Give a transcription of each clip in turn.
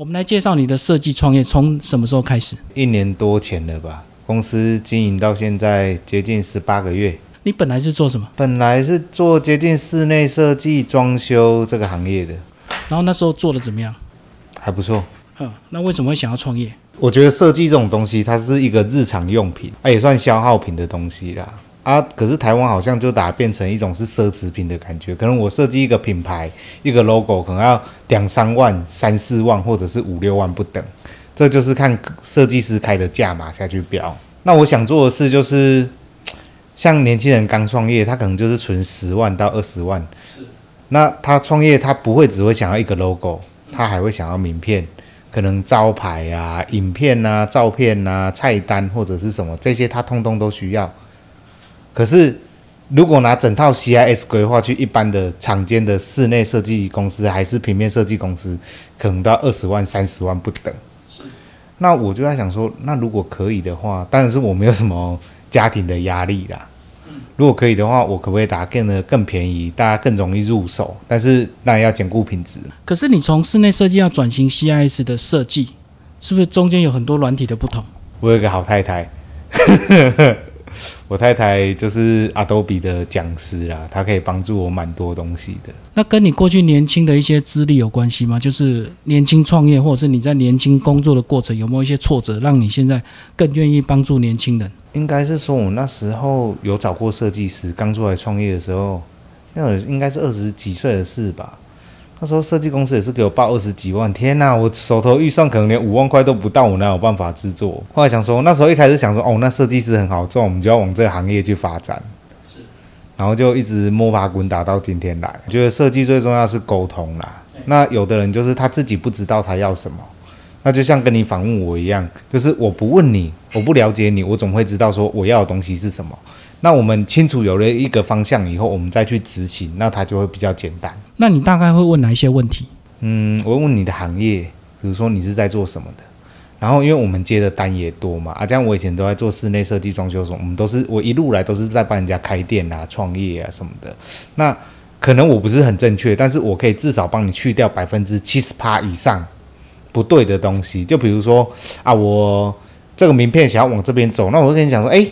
我们来介绍你的设计创业，从什么时候开始？一年多前了吧，公司经营到现在接近十八个月。你本来是做什么？本来是做接近室内设计、装修这个行业的，然后那时候做的怎么样？还不错。嗯，那为什么会想要创业？我觉得设计这种东西，它是一个日常用品，它也算消耗品的东西啦。啊，可是台湾好像就打变成一种是奢侈品的感觉。可能我设计一个品牌、一个 logo，可能要两三万、三四万，或者是五六万不等。这就是看设计师开的价码下去标。那我想做的事就是，像年轻人刚创业，他可能就是存十万到二十万。那他创业，他不会只会想要一个 logo，他还会想要名片。可能招牌啊、影片啊、照片啊、菜单或者是什么这些，他通通都需要。可是，如果拿整套 CIS 规划去一般的厂间的室内设计公司，还是平面设计公司，可能到二十万、三十万不等。那我就在想说，那如果可以的话，当然是我没有什么家庭的压力啦。如果可以的话，我可不可以打更的更便宜，大家更容易入手？但是那也要兼顾品质。可是你从室内设计要转型 CIS 的设计，是不是中间有很多软体的不同？我有一个好太太。我太太就是 Adobe 的讲师啦，她可以帮助我蛮多东西的。那跟你过去年轻的一些资历有关系吗？就是年轻创业，或者是你在年轻工作的过程，有没有一些挫折，让你现在更愿意帮助年轻人？应该是说，我那时候有找过设计师，刚出来创业的时候，那应该是二十几岁的事吧。那时候设计公司也是给我报二十几万，天呐，我手头预算可能连五万块都不到，我哪有办法制作？后来想说，那时候一开始想说，哦，那设计师很好赚，我们就要往这个行业去发展。然后就一直摸爬滚打到今天来。我觉得设计最重要是沟通啦。那有的人就是他自己不知道他要什么，那就像跟你访问我一样，就是我不问你，我不了解你，我总会知道说我要的东西是什么。那我们清楚有了一个方向以后，我们再去执行，那它就会比较简单。那你大概会问哪一些问题？嗯，我问你的行业，比如说你是在做什么的。然后因为我们接的单也多嘛，啊，这样我以前都在做室内设计、装修什么，我们都是我一路来都是在帮人家开店啊、创业啊什么的。那可能我不是很正确，但是我可以至少帮你去掉百分之七十趴以上不对的东西。就比如说啊，我这个名片想要往这边走，那我会跟你讲说，哎。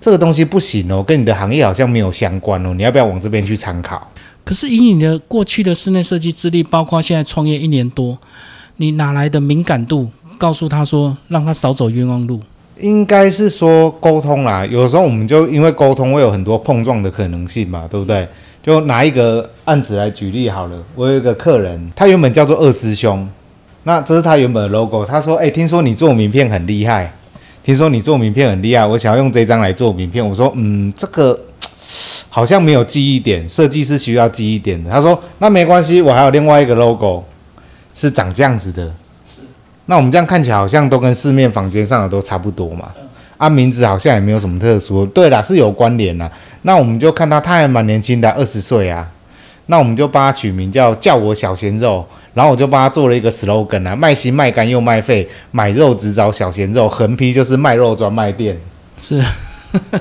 这个东西不行哦，跟你的行业好像没有相关哦，你要不要往这边去参考？可是以你的过去的室内设计资历，包括现在创业一年多，你哪来的敏感度？告诉他说，让他少走冤枉路。应该是说沟通啦，有时候我们就因为沟通会有很多碰撞的可能性嘛，对不对？就拿一个案子来举例好了，我有一个客人，他原本叫做二师兄，那这是他原本的 logo。他说：“哎，听说你做名片很厉害。”听说你做名片很厉害，我想要用这张来做名片。我说，嗯，这个好像没有记忆点，设计师需要记忆点的。他说，那没关系，我还有另外一个 logo 是长这样子的。那我们这样看起来好像都跟市面房间上的都差不多嘛。啊，名字好像也没有什么特殊。对啦，是有关联啦。那我们就看他他还蛮年轻的，二十岁啊。那我们就帮他取名叫叫我小鲜肉。然后我就帮他做了一个 slogan 啊，卖心卖肝又卖肺，买肉只找小鲜肉，横批就是卖肉专卖店。是，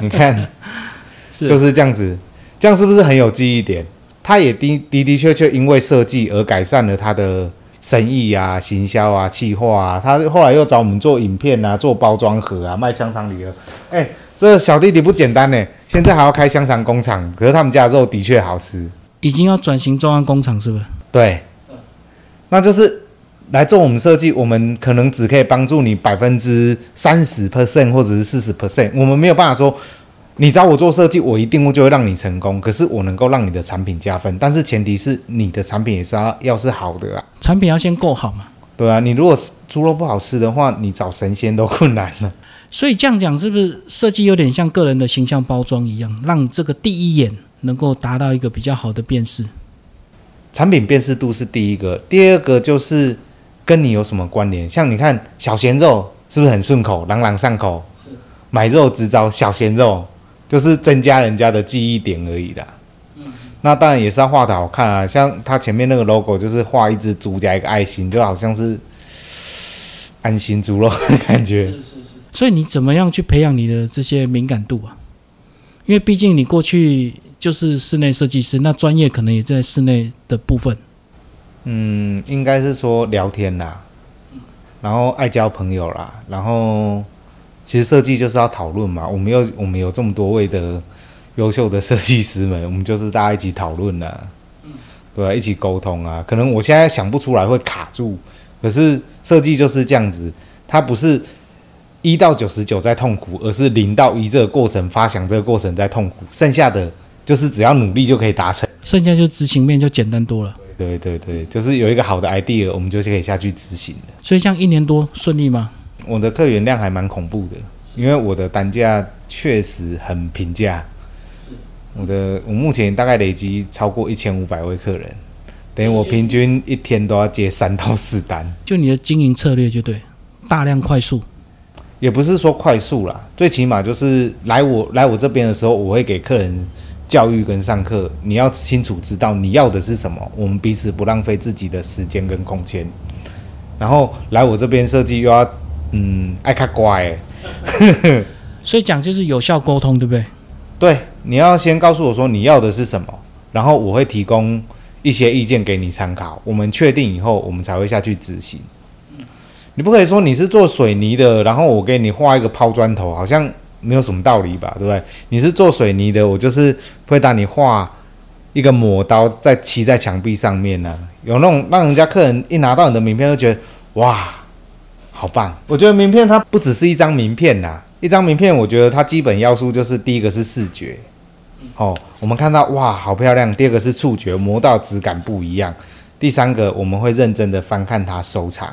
你看，就是这样子，这样是不是很有记忆点？他也的的的确确因为设计而改善了他的生意啊、行销啊、企划啊。他后来又找我们做影片啊、做包装盒啊、卖香肠礼盒。哎，这小弟弟不简单呢，现在还要开香肠工厂。可是他们家的肉的确好吃，已经要转型中央工厂是不是？对。那就是来做我们设计，我们可能只可以帮助你百分之三十 percent 或者是四十 percent，我们没有办法说你找我做设计，我一定就会让你成功。可是我能够让你的产品加分，但是前提是你的产品也是要要是好的啊，产品要先够好嘛。对啊，你如果猪肉不好吃的话，你找神仙都困难了。所以这样讲，是不是设计有点像个人的形象包装一样，让这个第一眼能够达到一个比较好的辨识？产品辨识度是第一个，第二个就是跟你有什么关联。像你看小鲜肉是不是很顺口，朗朗上口？买肉只找小鲜肉，就是增加人家的记忆点而已啦。那当然也是要画的好看啊，像它前面那个 logo 就是画一只猪加一个爱心，就好像是安心猪肉的感觉。是是是。所以你怎么样去培养你的这些敏感度啊？因为毕竟你过去。就是室内设计师，那专业可能也在室内的部分。嗯，应该是说聊天啦，然后爱交朋友啦，然后其实设计就是要讨论嘛。我们有我们有这么多位的优秀的设计师们，我们就是大家一起讨论啦，对啊，一起沟通啊。可能我现在想不出来会卡住，可是设计就是这样子，它不是一到九十九在痛苦，而是零到一这个过程发想这个过程在痛苦，剩下的就是只要努力就可以达成。剩下就执行面就简单多了。对对对，就是有一个好的 idea，我们就可以下去执行的。所以这样一年多顺利吗？我的客源量还蛮恐怖的，因为我的单价确实很平价。我的我目前大概累积超过一千五百位客人，等于我平均一天都要接三到四单。就你的经营策略就对，大量快速。也不是说快速啦，最起码就是来我来我这边的时候，我会给客人教育跟上课。你要清楚知道你要的是什么，我们彼此不浪费自己的时间跟空间。然后来我这边设计又要嗯爱看乖，所以讲就是有效沟通，对不对？对，你要先告诉我说你要的是什么，然后我会提供一些意见给你参考。我们确定以后，我们才会下去执行。你不可以说你是做水泥的，然后我给你画一个抛砖头，好像没有什么道理吧？对不对？你是做水泥的，我就是会带你画一个抹刀，在漆在墙壁上面呢。有那种让人家客人一拿到你的名片，就觉得哇，好棒！我觉得名片它不只是一张名片呐，一张名片，我觉得它基本要素就是第一个是视觉，哦，我们看到哇，好漂亮；第二个是触觉，磨到质感不一样；第三个我们会认真的翻看它收藏。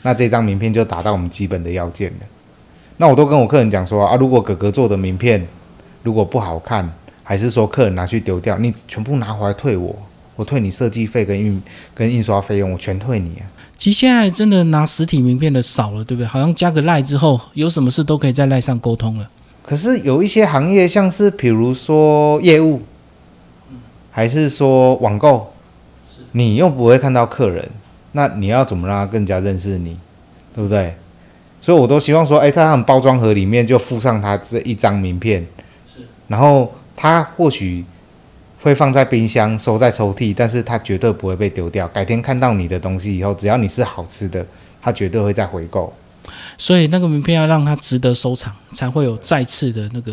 那这张名片就达到我们基本的要件了。那我都跟我客人讲说啊，如果哥哥做的名片如果不好看，还是说客人拿去丢掉，你全部拿回来退我，我退你设计费跟印跟印刷费用，我全退你啊。其实现在真的拿实体名片的少了，对不对？好像加个赖之后，有什么事都可以在赖上沟通了。可是有一些行业，像是比如说业务，还是说网购，你又不会看到客人。那你要怎么让他更加认识你，对不对？所以我都希望说，哎，在他们包装盒里面就附上他这一张名片，是。然后他或许会放在冰箱，收在抽屉，但是它绝对不会被丢掉。改天看到你的东西以后，只要你是好吃的，它绝对会再回购。所以那个名片要让它值得收藏，才会有再次的那个。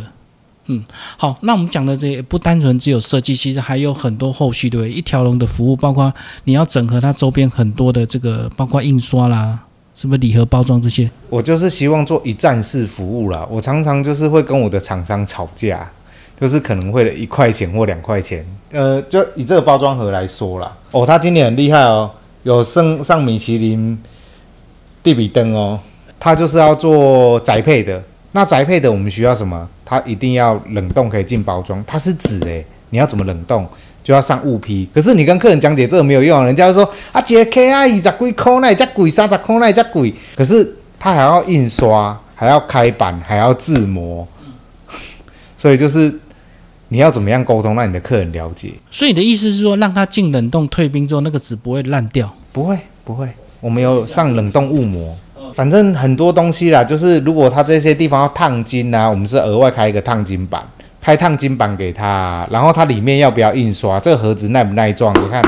嗯，好，那我们讲的这不单纯只有设计，其实还有很多后续对一条龙的服务，包括你要整合它周边很多的这个，包括印刷啦，什么礼盒包装这些。我就是希望做一站式服务啦。我常常就是会跟我的厂商吵架，就是可能会一块钱或两块钱。呃，就以这个包装盒来说啦，哦，他今年很厉害哦，有升上米其林地比登哦，他就是要做宅配的。那宅配的我们需要什么？它一定要冷冻可以进包装，它是纸诶，你要怎么冷冻？就要上物批。可是你跟客人讲解这个没有用，人家就说啊，姐 K 啊，二十几块那才贵，三十块那才贵。可是他还要印刷，还要开版，还要制模，所以就是你要怎么样沟通，让你的客人了解？所以你的意思是说，让他进冷冻退冰之后，那个纸不会烂掉？不会，不会。我们有上冷冻雾膜。反正很多东西啦，就是如果他这些地方要烫金呐，我们是额外开一个烫金板，开烫金板给他，然后它里面要不要印刷？这个盒子耐不耐撞？你看，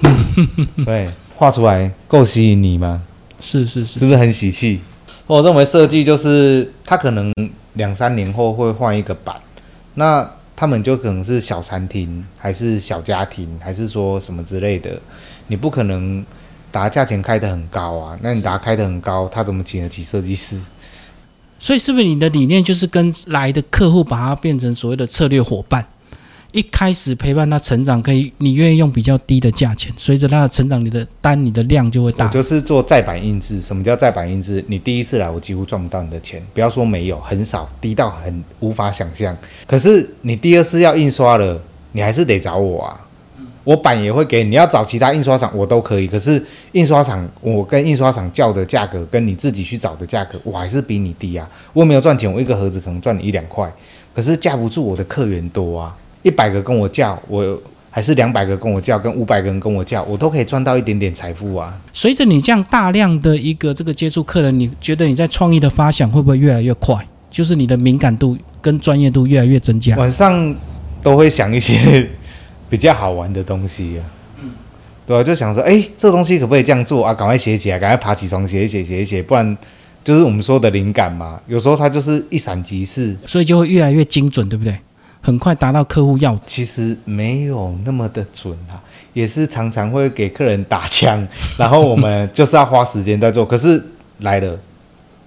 对，画出来够吸引你吗？是是是，是不是很喜气？我认为设计就是他可能两三年后会换一个版，那他们就可能是小餐厅，还是小家庭，还是说什么之类的，你不可能。打价钱开得很高啊，那你打开得很高，他怎么请得起设计师？所以是不是你的理念就是跟来的客户把它变成所谓的策略伙伴？一开始陪伴他成长，可以你愿意用比较低的价钱，随着他的成长，你的单你的量就会大。我就是做再版印制，什么叫再版印制？你第一次来，我几乎赚不到你的钱，不要说没有，很少，低到很无法想象。可是你第二次要印刷了，你还是得找我啊。我版也会给你，要找其他印刷厂我都可以。可是印刷厂，我跟印刷厂叫的价格，跟你自己去找的价格，我还是比你低啊。我没有赚钱，我一个盒子可能赚你一两块，可是架不住我的客源多啊。一百个跟我叫，我还是两百个跟我叫，跟五百个人跟我叫，我都可以赚到一点点财富啊。随着你这样大量的一个这个接触客人，你觉得你在创意的发想会不会越来越快？就是你的敏感度跟专业度越来越增加。晚上都会想一些。比较好玩的东西啊，对啊、就想说，哎、这个东西可不可以这样做啊？赶快写起来，赶快爬起床写一写，写一写，不然就是我们说的灵感嘛。有时候它就是一闪即逝，所以就会越来越精准，对不对？很快达到客户要。其实没有那么的准啊，也是常常会给客人打枪，然后我们就是要花时间在做。可是来了，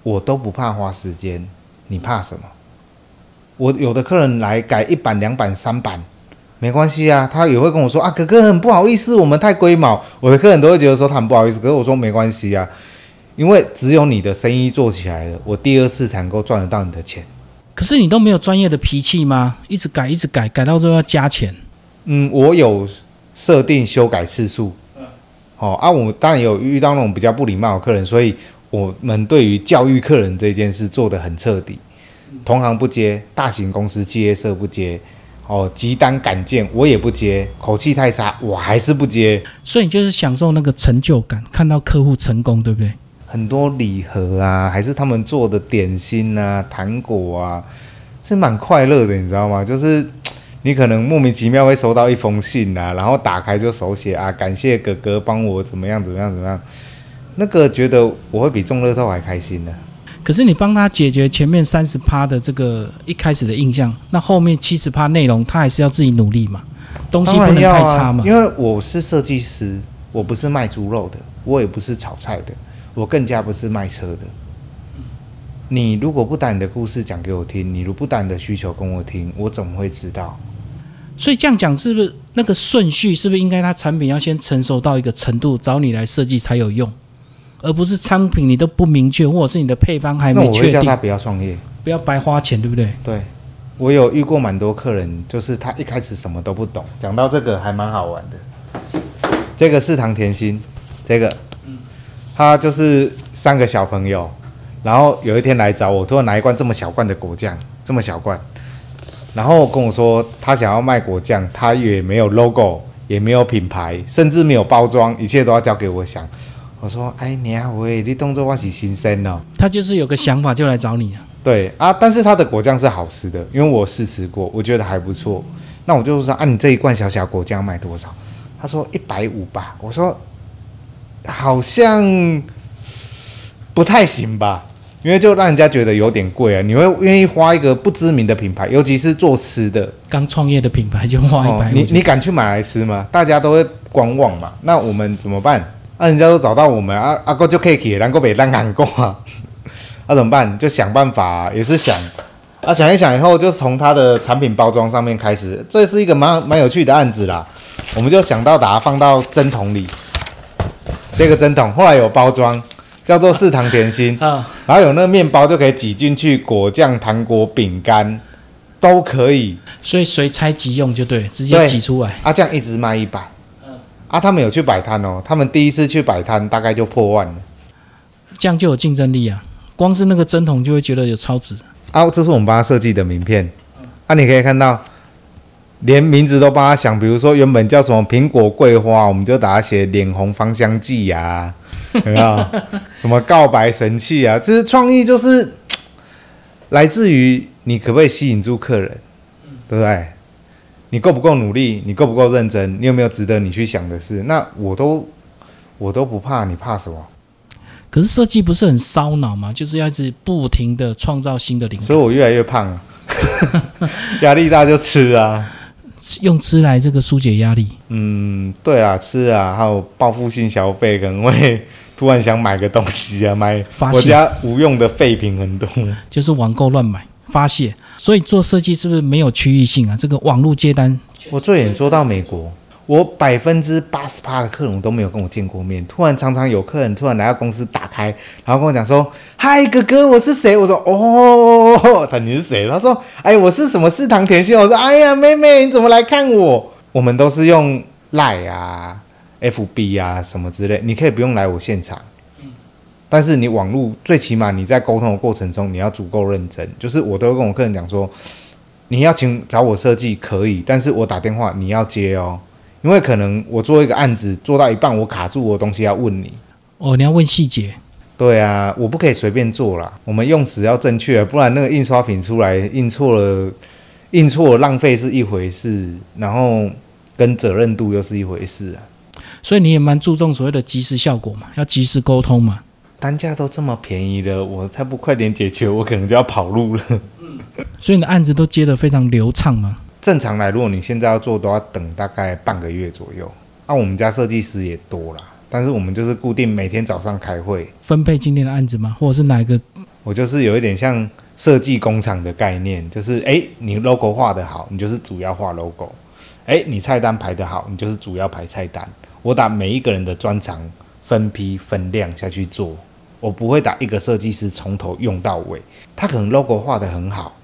我都不怕花时间，你怕什么？我有的客人来改一版、两版、三版，没关系啊，他也会跟我说啊，哥哥很不好意思，我们太龟毛。我的客人都会觉得说他很不好意思，可是我说没关系啊，因为只有你的生意做起来了，我第二次才能够赚得到你的钱。可是你都没有专业的脾气吗？一直改，一直改，改到最后要加钱。嗯，我有设定修改次数。哦啊，我当然有遇到那种比较不礼貌的客人，所以我们对于教育客人这件事做得很彻底。同行不接，大型公司企业社不接，哦，急单赶件我也不接，口气太差我还是不接。所以你就是享受那个成就感，看到客户成功，对不对？很多礼盒啊，还是他们做的点心啊、糖果啊，是蛮快乐的，你知道吗？就是你可能莫名其妙会收到一封信啊，然后打开就手写啊，感谢哥哥帮我怎么样怎么样怎么样，那个觉得我会比中乐透还开心呢、可是你帮他解决前面三十趴的这个一开始的印象，那后面七十趴内容他还是要自己努力嘛，东西不能太差嘛。因为我是设计师，我不是卖猪肉的，我也不是炒菜的，我更加不是卖车的。你如果不把你的故事讲给我听，你如果不把你的需求跟我听，我怎么会知道？所以这样讲是不是那个顺序是不是应该他产品要先成熟到一个程度，找你来设计才有用，而不是商品你都不明确，或者是你的配方还没确定我会叫他，不要创业。不要白花钱，对不对？对，我有遇过蛮多客人，就是他一开始什么都不懂。讲到这个还蛮好玩的，这个是糖甜心，这个，他就是三个小朋友，然后有一天来找我，突然拿一罐这么小罐的果酱，这么小罐，然后跟我说他想要卖果酱，他也没有 logo，也没有品牌，甚至没有包装，一切都要交给我想。我说，哎你啊喂，你动作我是新生哦。他就是有个想法就来找你啊。对啊，但是他的果酱是好吃的，因为我试吃过，我觉得还不错。那我就说啊，你这一罐小小果酱卖多少？他说一百五吧。我说好像不太行吧，因为就让人家觉得有点贵啊。你会愿意花一个不知名的品牌，尤其是做吃的，刚创业的品牌就花一百、哦，你你敢去买来吃吗？大家都会观望嘛。那我们怎么办？那、人家都找到我们啊，阿哥就可以给，然后被让喊过 啊，那、怎么办？就想办法、啊，也是想啊，想一想以后，就从它的产品包装上面开始，这是一个蛮蛮有趣的案子啦。我们就想到把它放到针筒里，这个针筒后来有包装，叫做四糖甜心，啊，然后有那个面包就可以挤进去，果酱、糖果、饼干都可以。所以随拆即用就对，直接对挤出来。啊，这样一直卖一百。啊，他们有去摆摊哦，他们第一次去摆摊大概就破万了。这样就有竞争力啊！光是那个针筒就会觉得有超值。啊，这是我们帮他设计的名片。啊，你可以看到，连名字都帮他想，比如说原本叫什么苹果桂花，我们就打他写脸红芳香剂呀、有没有？什么告白神器啊？这是创意，就是来自于你可不可以吸引住客人，对不对？你够不够努力？你够不够认真？你有没有值得你去想的事？那我都我都不怕，你怕什么？可是设计不是很烧脑吗？就是要一直不停的创造新的灵感，所以我越来越胖啊，压力大就吃啊。用吃来这个疏解压力。嗯，对啊，吃啊，还有报复性消费，可能会突然想买个东西啊，买发泄我家无用的废品很多。就是网购乱买发泄，所以做设计是不是没有区域性啊？这个网络接单，我最远做到美国，我百分之八十八的客人都没有跟我见过面，突然常常有客人突然来到公司打开，然后跟我讲说：“嗨，哥哥，我是谁？”我说：“哦，他你是谁？”他说：“哎，我是什么四堂甜心。”我说：“哎呀，妹妹，你怎么来看我？”我们都是用 Line 啊、FB 啊什么之类，你可以不用来我现场。但是你网络最起码你在沟通的过程中，你要足够认真。就是我都会跟我客人讲说，你要请找我设计可以，但是我打电话你要接哦，因为可能我做一个案子做到一半我卡住我的东西要问你。哦，你要问细节，对啊，我不可以随便做啦，我们用词要正确，不然那个印刷品出来印错了，印错了浪费是一回事，然后跟责任度又是一回事啊。所以你也蛮注重所谓的及时效果嘛，要及时沟通嘛。单价都这么便宜了，我再不快点解决，我可能就要跑路了。所以你的案子都接得非常流畅嘛。正常来，如果你现在要做，都要等大概半个月左右。那、我们家设计师也多啦，但是我们就是固定每天早上开会，分配今天的案子吗？或者是哪一个？我就是有一点像设计工厂的概念，就是诶，你 logo 画得好，你就是主要画 logo；诶，你菜单排得好，你就是主要排菜单。我打每一个人的专长分批分量下去做，我不会打一个设计师从头用到尾。他可能 logo 画得很好，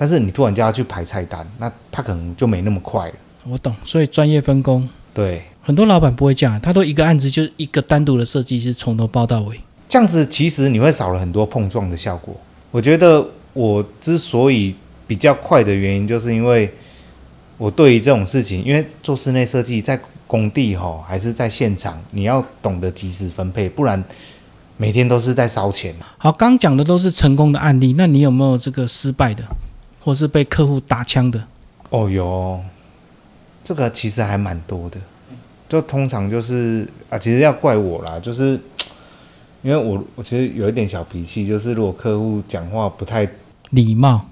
但是你突然叫他去排菜单，那他可能就没那么快了。我懂，所以专业分工，对，很多老板不会这样，他都一个案子就一个单独的设计师从头包到尾。这样子其实你会少了很多碰撞的效果。我觉得我之所以比较快的原因，就是因为我对于这种事情，因为做室内设计在工地吼还是在现场，你要懂得及时分配，不然每天都是在烧钱。好，刚讲的都是成功的案例，那你有没有这个失败的，或是被客户打枪的？哦哟，这个其实还蛮多的，就通常就是啊，其实要怪我啦，就是因为我我其实有一点小脾气，就是如果客户讲话不太礼貌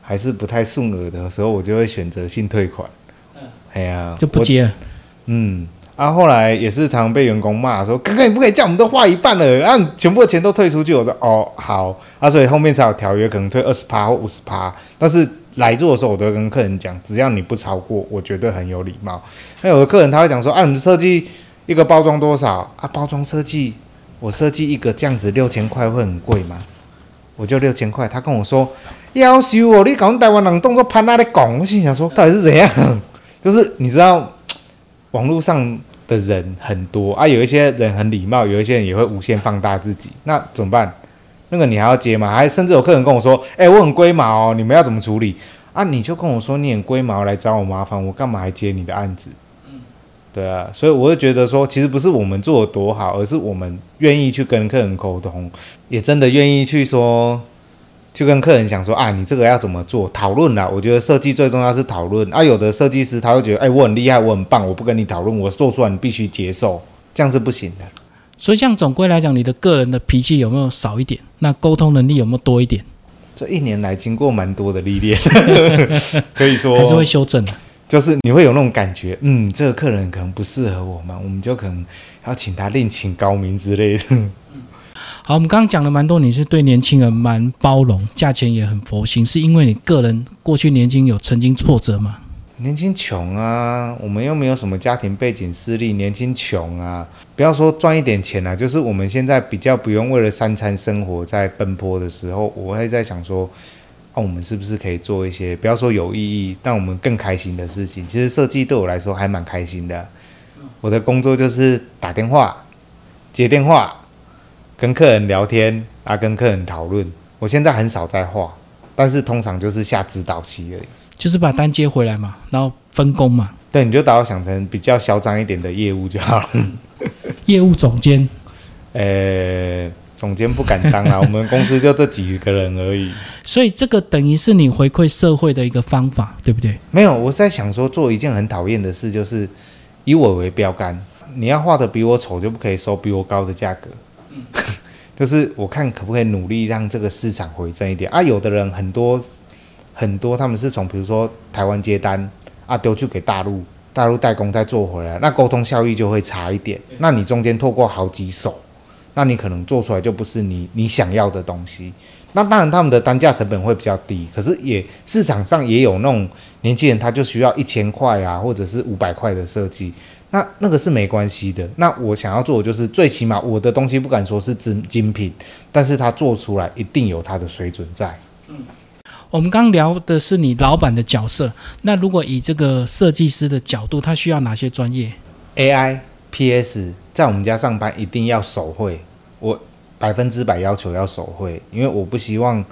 还是不太顺耳的时候，我就会选择性退款。嗯哎呀，我就不接了。嗯，啊，后来也是常常被员工骂说：“哥哥，你不可以这样，我们都花一半了，让、啊、全部的钱都退出去。”我说：“哦，好。”啊，所以后面才有条约，可能退二十趴或五十趴。但是来做的时候，我都会跟客人讲，只要你不超过，我绝对很有礼貌。那有的客人他会讲说：“啊，你们设计一个包装多少？啊，包装设计我设计一个这样子六千块会很贵吗？我就六千块。”他跟我说：“要求我，你搞台湾人动作潘那里讲。”我心想说：“到底是怎样？” 就是你知道。网络上的人很多啊，有一些人很礼貌，有一些人也会无限放大自己，那怎么办？那个你还要接吗？还甚至有客人跟我说：“哎、我很龟毛哦，你们要怎么处理啊？”你就跟我说你很龟毛来找我麻烦，我干嘛还接你的案子？对啊，所以我就觉得说，其实不是我们做的多好，而是我们愿意去跟客人沟通，也真的愿意去说。去跟客人讲说啊，你这个要怎么做？讨论啦，我觉得设计最重要是讨论啊。有的设计师他会觉得，哎、我很厉害，我很棒，我不跟你讨论，我做出来你必须接受，这样是不行的。所以，像总归来讲，你的个人的脾气有没有少一点？那沟通能力有没有多一点？这一年来经过蛮多的历练，可以说还是会修正的。就是你会有那种感觉，嗯，这个客人可能不适合我们，我们就可能要请他另请高明之类的。好，我们刚刚讲了蛮多，你是对年轻人蛮包容，价钱也很佛心，是因为你个人过去年轻有曾经挫折吗？年轻穷啊，我们又没有什么家庭背景势力，年轻穷啊，不要说赚一点钱啊，就是我们现在比较不用为了三餐生活在奔波的时候，我会在想说，啊，我们是不是可以做一些不要说有意义，但我们更开心的事情？其实设计对我来说还蛮开心的，我的工作就是打电话、接电话。跟客人聊天啊，跟客人讨论。我现在很少在画，但是通常就是下指导期而已。就是把单接回来嘛，然后分工嘛。对，你就把我想成比较嚣张一点的业务就好了。业务总监，呃，总监不敢当啊，我们公司就这几个人而已。所以这个等于是你回馈社会的一个方法，对不对？没有，我在想说，做一件很讨厌的事，就是以我为标杆，你要画的比我丑，就不可以收比我高的价格。就是我看可不可以努力让这个市场回正一点啊？有的人很多很多，他们是从比如说台湾接单啊丢去给大陆，大陆代工再做回来，那沟通效益就会差一点。那你中间透过好几手，那你可能做出来就不是你你想要的东西。那当然他们的单价成本会比较低，可是也市场上也有那种年轻人，他就需要一千块啊，或者是五百块的设计。那那个是没关系的。那我想要做的就是，最起码我的东西不敢说是精精品，但是它做出来一定有它的水准在。嗯我们刚聊的是你老板的角色，那如果以这个设计师的角度，他需要哪些专业？AI、PS 在我们家上班一定要手绘，我百分之百要求要手绘，因为我不希望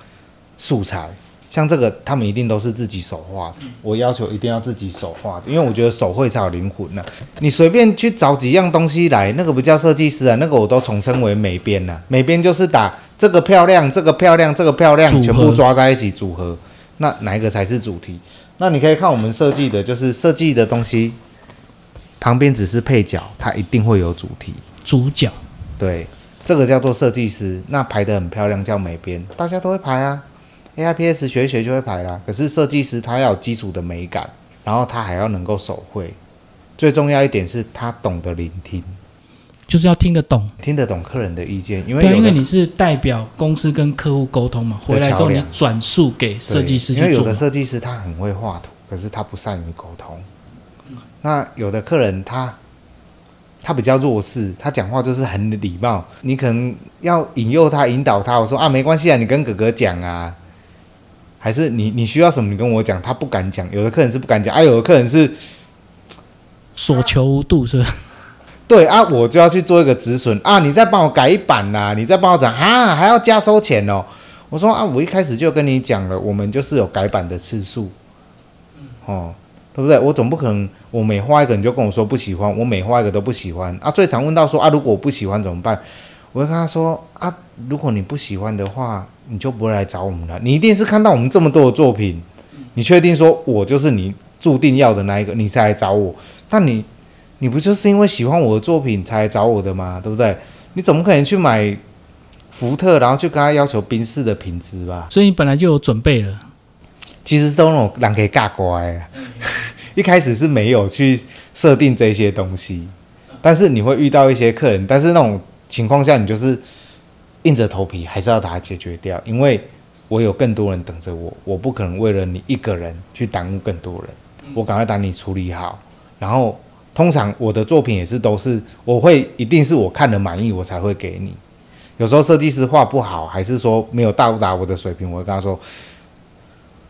素材。像这个，他们一定都是自己手画的。我要求一定要自己手画的，因为我觉得手绘才有灵魂呢、你随便去找几样东西来，那个不叫设计师啊，那个我都统称为美编呐、美编就是打这个漂亮，这个漂亮，这个漂亮全部抓在一起组合。那哪一个才是主题？那你可以看我们设计的，就是设计的东西，旁边只是配角，它一定会有主题。主角对，这个叫做设计师，那排得很漂亮叫美编，大家都会排啊。AIPS 学一学就会排啦。可是设计师他要有基础的美感，然后他还要能够手绘，最重要一点是他懂得聆听，就是要听得懂，听得懂客人的意见，因为对啊，因为你是代表公司跟客户沟通嘛，回来之后你转述给设计师对因为。有的设计师他很会画图，可是他不善于沟通。那有的客人他他比较弱势，他讲话就是很礼貌，你可能要引诱他、引导他。我说啊，没关系啊，你跟哥哥讲啊，还是你你需要什么你跟我讲，他不敢讲。有的客人是不敢讲，啊，有的客人是所求无度是吧？对啊，我就要去做一个止损啊，你再帮我改一版啦、你再帮我讲啊，还要加收钱哦。我说啊，我一开始就跟你讲了，我们就是有改版的次数，哦，对不对？我总不可能我每画一个你就跟我说不喜欢，我每画一个都不喜欢啊。最常问到说啊，如果我不喜欢怎么办？我会跟他说啊，如果你不喜欢的话，你就不会来找我们了。你一定是看到我们这么多的作品，你确定说我就是你注定要的那一个，你才来找我。但你你不就是因为喜欢我的作品才来找我的吗？对不对？你怎么可能去买福特，然后去跟他要求宾士的品质吧？所以你本来就有准备了。其实都那种人可以尬乖啊。一开始是没有去设定这些东西，但是你会遇到一些客人，但是那种情况下，你就是硬着头皮还是要把它解决掉，因为我有更多人等着我，我不可能为了你一个人去耽误更多人，我赶快把你处理好。然后通常我的作品也是都是我会一定是我看了满意我才会给你。有时候设计师画不好，还是说没有到达我的水平，我会跟他说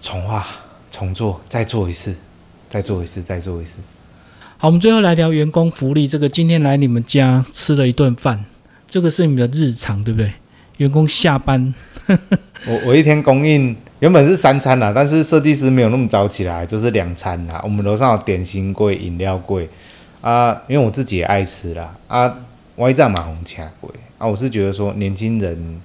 重画、重做、再做一次、再做一次、再做一次。好，我们最后来聊员工福利。这个今天来你们家吃了一顿饭，这个是你们的日常，对不对？员工下班，我我一天供应原本是三餐啦，但是设计师没有那么早起来，就是两餐啦。我们楼上有点心柜、饮料柜。啊，因为我自己也爱吃啦。啊，我一站马红卡柜。啊，我是觉得说年轻人，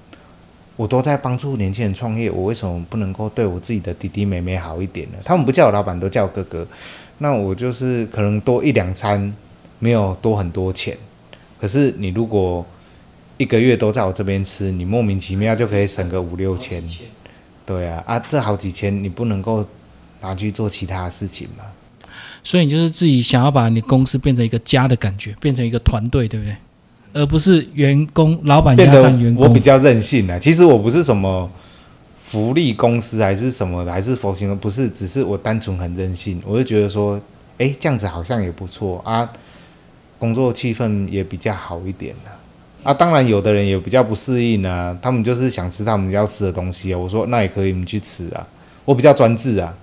我都在帮助年轻人创业，我为什么不能够对我自己的弟弟妹妹好一点呢？他们不叫我老板，都叫我哥哥，那我就是可能多一两餐，没有多很多钱，可是你如果一个月都在我这边吃，你莫名其妙就可以省个五六千。对啊，啊，这好几千你不能够拿去做其他的事情嘛？所以你就是自己想要把你公司变成一个家的感觉，变成一个团队，对不对？而不是员工老板压榨员工。我比较任性啊。其实我不是什么福利公司还是什么的，还是佛心，不是，只是我单纯很任性。我就觉得说，诶，这样子好像也不错啊，工作气氛也比较好一点啊。啊，当然有的人也比较不适应啊，他们就是想吃他们要吃的东西啊。我说那也可以，你去吃啊。我比较专制啊。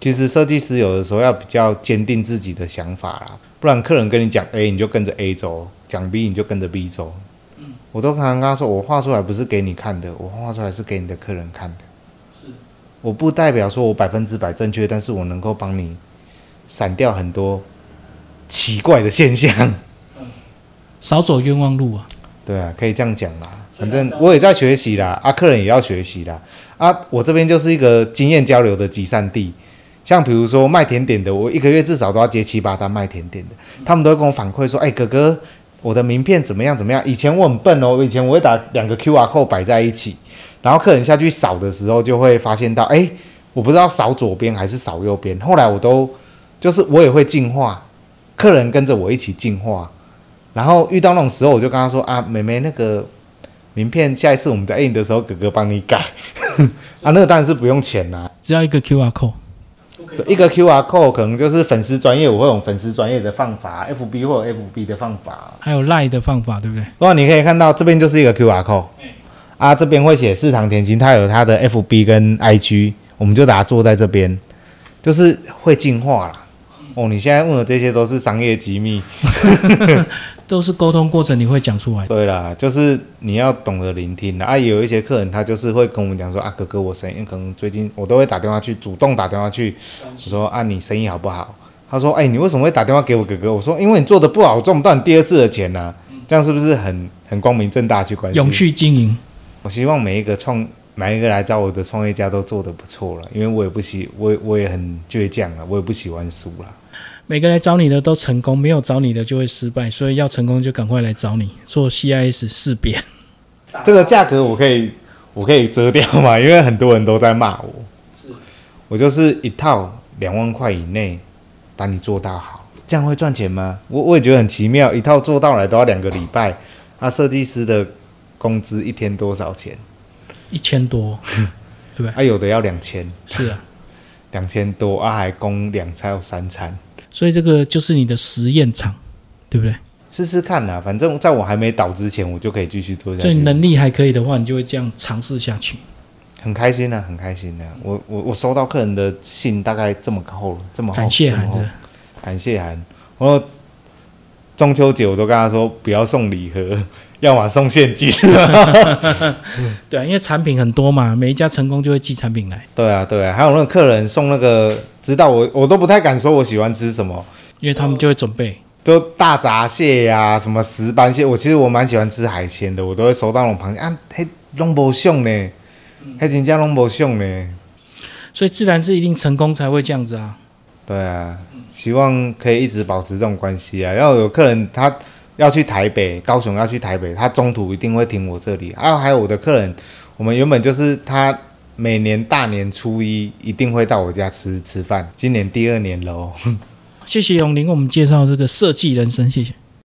其实设计师有的时候要比较坚定自己的想法啦，不然客人跟你讲 A，你就跟着 A 走；讲 B，你就跟着 B 走。我都常常跟他说，我画出来不是给你看的，我画出来是给你的客人看的。我不代表说我百分之百正确，但是我能够帮你闪掉很多奇怪的现象。少走冤枉路啊！对啊，可以这样讲啦。反正我也在学习啦，啊，客人也要学习啦。啊，我这边就是一个经验交流的集散地。像比如说卖甜点的，我一个月至少都要接七八单卖甜点的，他们都会跟我反馈说：“哎、哥哥，我的名片怎么样怎么样？”以前我很笨哦，以前我会打两个 QR code 摆在一起，然后客人下去扫的时候就会发现到，哎、我不知道扫左边还是扫右边。后来我都就是我也会进化，客人跟着我一起进化。然后遇到那种时候，我就跟他说：“啊，妹妹，那个名片下一次我们在印的时候，哥哥帮你改。啊，那个当然是不用钱啦、只要一个 QR code，一个 QR code 可能就是粉丝专业，我会用粉丝专业的方法，FB 或者 FB 的方法。还有赖的方法，对不对？不过你可以看到这边就是一个 QR code，啊，这边会写市场甜心，它有它的 FB 跟 IG，我们就把它做在这边，就是会进化啦。哦，你现在问的这些都是商业机密。都是沟通过程你会讲出来。对啦，就是你要懂得聆听啦啊，有一些客人他就是会跟我们讲说啊，哥哥，我生意可能最近我都会打电话去，主动打电话去，我说啊，你生意好不好？他说，哎、你为什么会打电话给我哥哥？我说，因为你做的不好，我赚不到你第二次的钱呐、这样是不是很很光明正大去关系？永续经营，我希望每一个创每一个来找我的创业家都做得不错了，因为我也不喜我也我也很倔强了，我也不喜欢输了。每个来找你的都成功，没有找你的就会失败，所以要成功就赶快来找你做 CIS 识别。这个价格我可以我可以遮掉嘛，因为很多人都在骂我。是，我就是一套两万块以内，把你做到好，这样会赚钱吗？我我也觉得很奇妙，一套做到来都要两个礼拜。那设计师的工资一天多少钱？一千多，对不对？啊，有的要两千，是啊，两千多啊，还供两餐有三餐，所以这个就是你的实验场，对不对？试试看呐，反正在我还没倒之前，我就可以继续做下所以去。能力还可以的话，你就会这样尝试下去。很开心啊，很开心的、我我我收到客人的信大概这么厚了，这么厚，感谢函的，感谢函。我中秋节我都跟他说不要送礼盒，要么送现金。对啊，因为产品很多嘛，每一家成功就会寄产品来，对啊，对啊，还有那个客人送那个，知道我我都不太敢说我喜欢吃什么，因为他们就会准备。都大闸蟹呀、什么石斑蟹。我其实我蛮喜欢吃海鲜的，我都会收到那种螃蟹啊，嘿，拢无像呢，嘿，真正拢无像呢。所以自然是一定成功才会这样子啊。对啊，希望可以一直保持这种关系啊。要有客人他要去台北、高雄要去台北，他中途一定会停我这里。啊，还有我的客人，我们原本就是他每年大年初一一定会到我家吃吃饭，今年第二年喽。谢谢永林为我们介绍这个设计人生，谢谢。